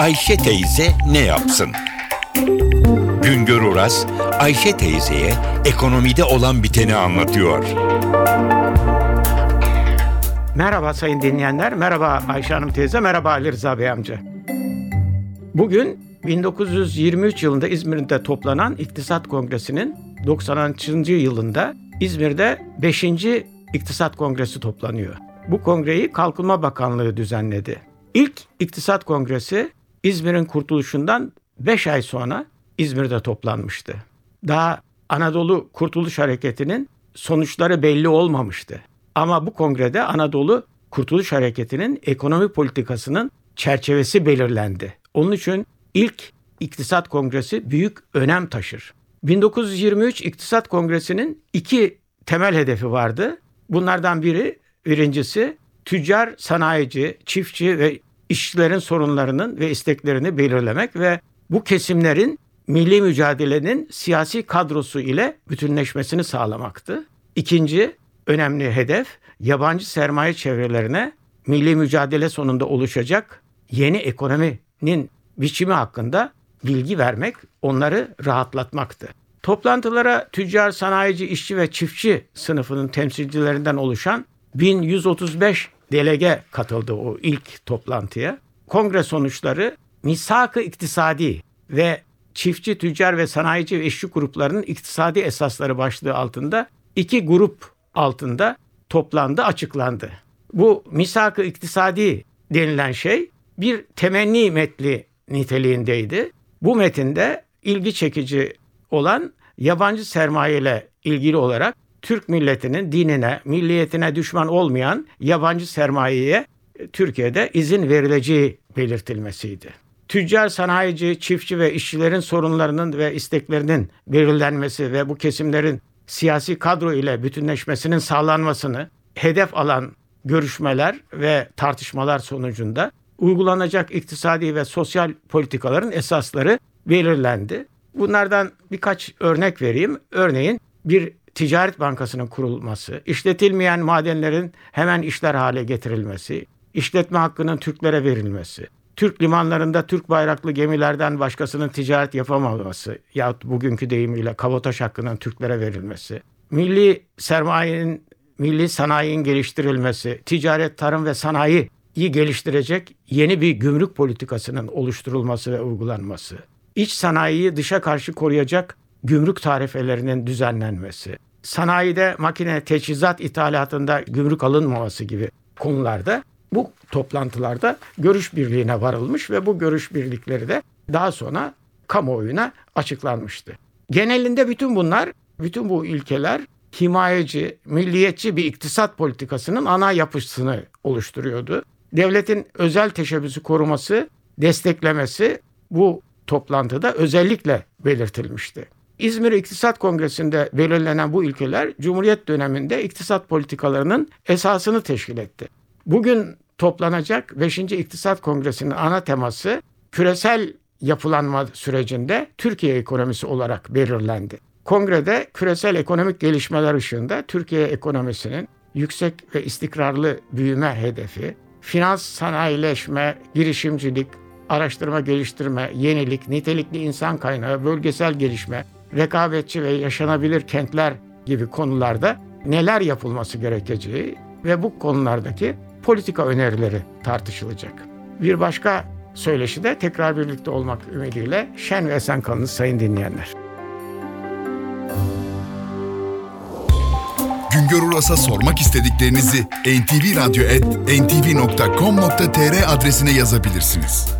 Ayşe teyze ne yapsın? Güngör Oras, Ayşe teyzeye ekonomide olan biteni anlatıyor. Merhaba sayın dinleyenler, merhaba Ayşe Hanım teyze, merhaba Ali Rıza Bey amca. Bugün 1923 yılında İzmir'de toplanan İktisat Kongresi'nin 90. yılında İzmir'de 5. İktisat Kongresi toplanıyor. Bu kongreyi Kalkınma Bakanlığı düzenledi. İlk İktisat Kongresi İzmir'in kurtuluşundan 5 ay sonra İzmir'de toplanmıştı. Daha Anadolu Kurtuluş Hareketi'nin sonuçları belli olmamıştı. Ama bu kongrede Anadolu Kurtuluş Hareketi'nin ekonomi politikasının çerçevesi belirlendi. Onun için ilk İktisat Kongresi büyük önem taşır. 1923 İktisat Kongresi'nin iki temel hedefi vardı. Bunlardan biri birincisi tüccar, sanayici, çiftçi ve işçilerin sorunlarının ve isteklerini belirlemek ve bu kesimlerin milli mücadelenin siyasi kadrosu ile bütünleşmesini sağlamaktı. İkinci önemli hedef yabancı sermaye çevrelerine milli mücadele sonunda oluşacak yeni ekonominin biçimi hakkında bilgi vermek, onları rahatlatmaktı. Toplantılara tüccar, sanayici, işçi ve çiftçi sınıfının temsilcilerinden oluşan 1135 delege katıldı o ilk toplantıya. Kongre sonuçları misak-ı iktisadi ve çiftçi, tüccar ve sanayici ve işçi gruplarının iktisadi esasları başlığı altında iki grup altında toplandı, açıklandı. Bu misak-ı iktisadi denilen şey bir temenni metli niteliğindeydi. Bu metinde ilgi çekici olan yabancı sermaye ile ilgili olarak Türk milletinin dinine, milliyetine düşman olmayan yabancı sermayeye Türkiye'de izin verileceği belirtilmesiydi. Tüccar, sanayici, çiftçi ve işçilerin sorunlarının ve isteklerinin belirlenmesi ve bu kesimlerin siyasi kadro ile bütünleşmesinin sağlanmasını hedef alan görüşmeler ve tartışmalar sonucunda uygulanacak iktisadi ve sosyal politikaların esasları belirlendi. Bunlardan birkaç örnek vereyim. Örneğin bir ticaret bankasının kurulması, işletilmeyen madenlerin hemen işler hale getirilmesi, işletme hakkının Türklere verilmesi, Türk limanlarında Türk bayraklı gemilerden başkasının ticaret yapamaması yahut bugünkü deyimiyle kabotaj hakkının Türklere verilmesi, milli sermayenin, milli sanayinin geliştirilmesi, ticaret, tarım ve sanayiyi geliştirecek yeni bir gümrük politikasının oluşturulması ve uygulanması, iç sanayiyi dışa karşı koruyacak gümrük tarifelerinin düzenlenmesi, sanayide makine teçhizat ithalatında gümrük alınmaması gibi konularda bu toplantılarda görüş birliğine varılmış ve bu görüş birlikleri de daha sonra kamuoyuna açıklanmıştı. Genelinde bütün bunlar, bütün bu ilkeler himayeci, milliyetçi bir iktisat politikasının ana yapısını oluşturuyordu. Devletin özel teşebbüsü koruması, desteklemesi bu toplantıda özellikle belirtilmişti. İzmir İktisat Kongresi'nde belirlenen bu ilkeler Cumhuriyet döneminde iktisat politikalarının esasını teşkil etti. Bugün toplanacak 5. İktisat Kongresi'nin ana teması küresel yapılanma sürecinde Türkiye ekonomisi olarak belirlendi. Kongrede küresel ekonomik gelişmeler ışığında Türkiye ekonomisinin yüksek ve istikrarlı büyüme hedefi, finans sanayileşme, girişimcilik, araştırma geliştirme, yenilik, nitelikli insan kaynağı, bölgesel gelişme, rekabetçi ve yaşanabilir kentler gibi konularda neler yapılması gerekeceği ve bu konulardaki politika önerileri tartışılacak. Bir başka söyleşi de tekrar birlikte olmak ümidiyle şen ve esen kalınız sayın dinleyenler. Güngör Uras'a sormak istediklerinizi ntvradio.com.tr adresine yazabilirsiniz.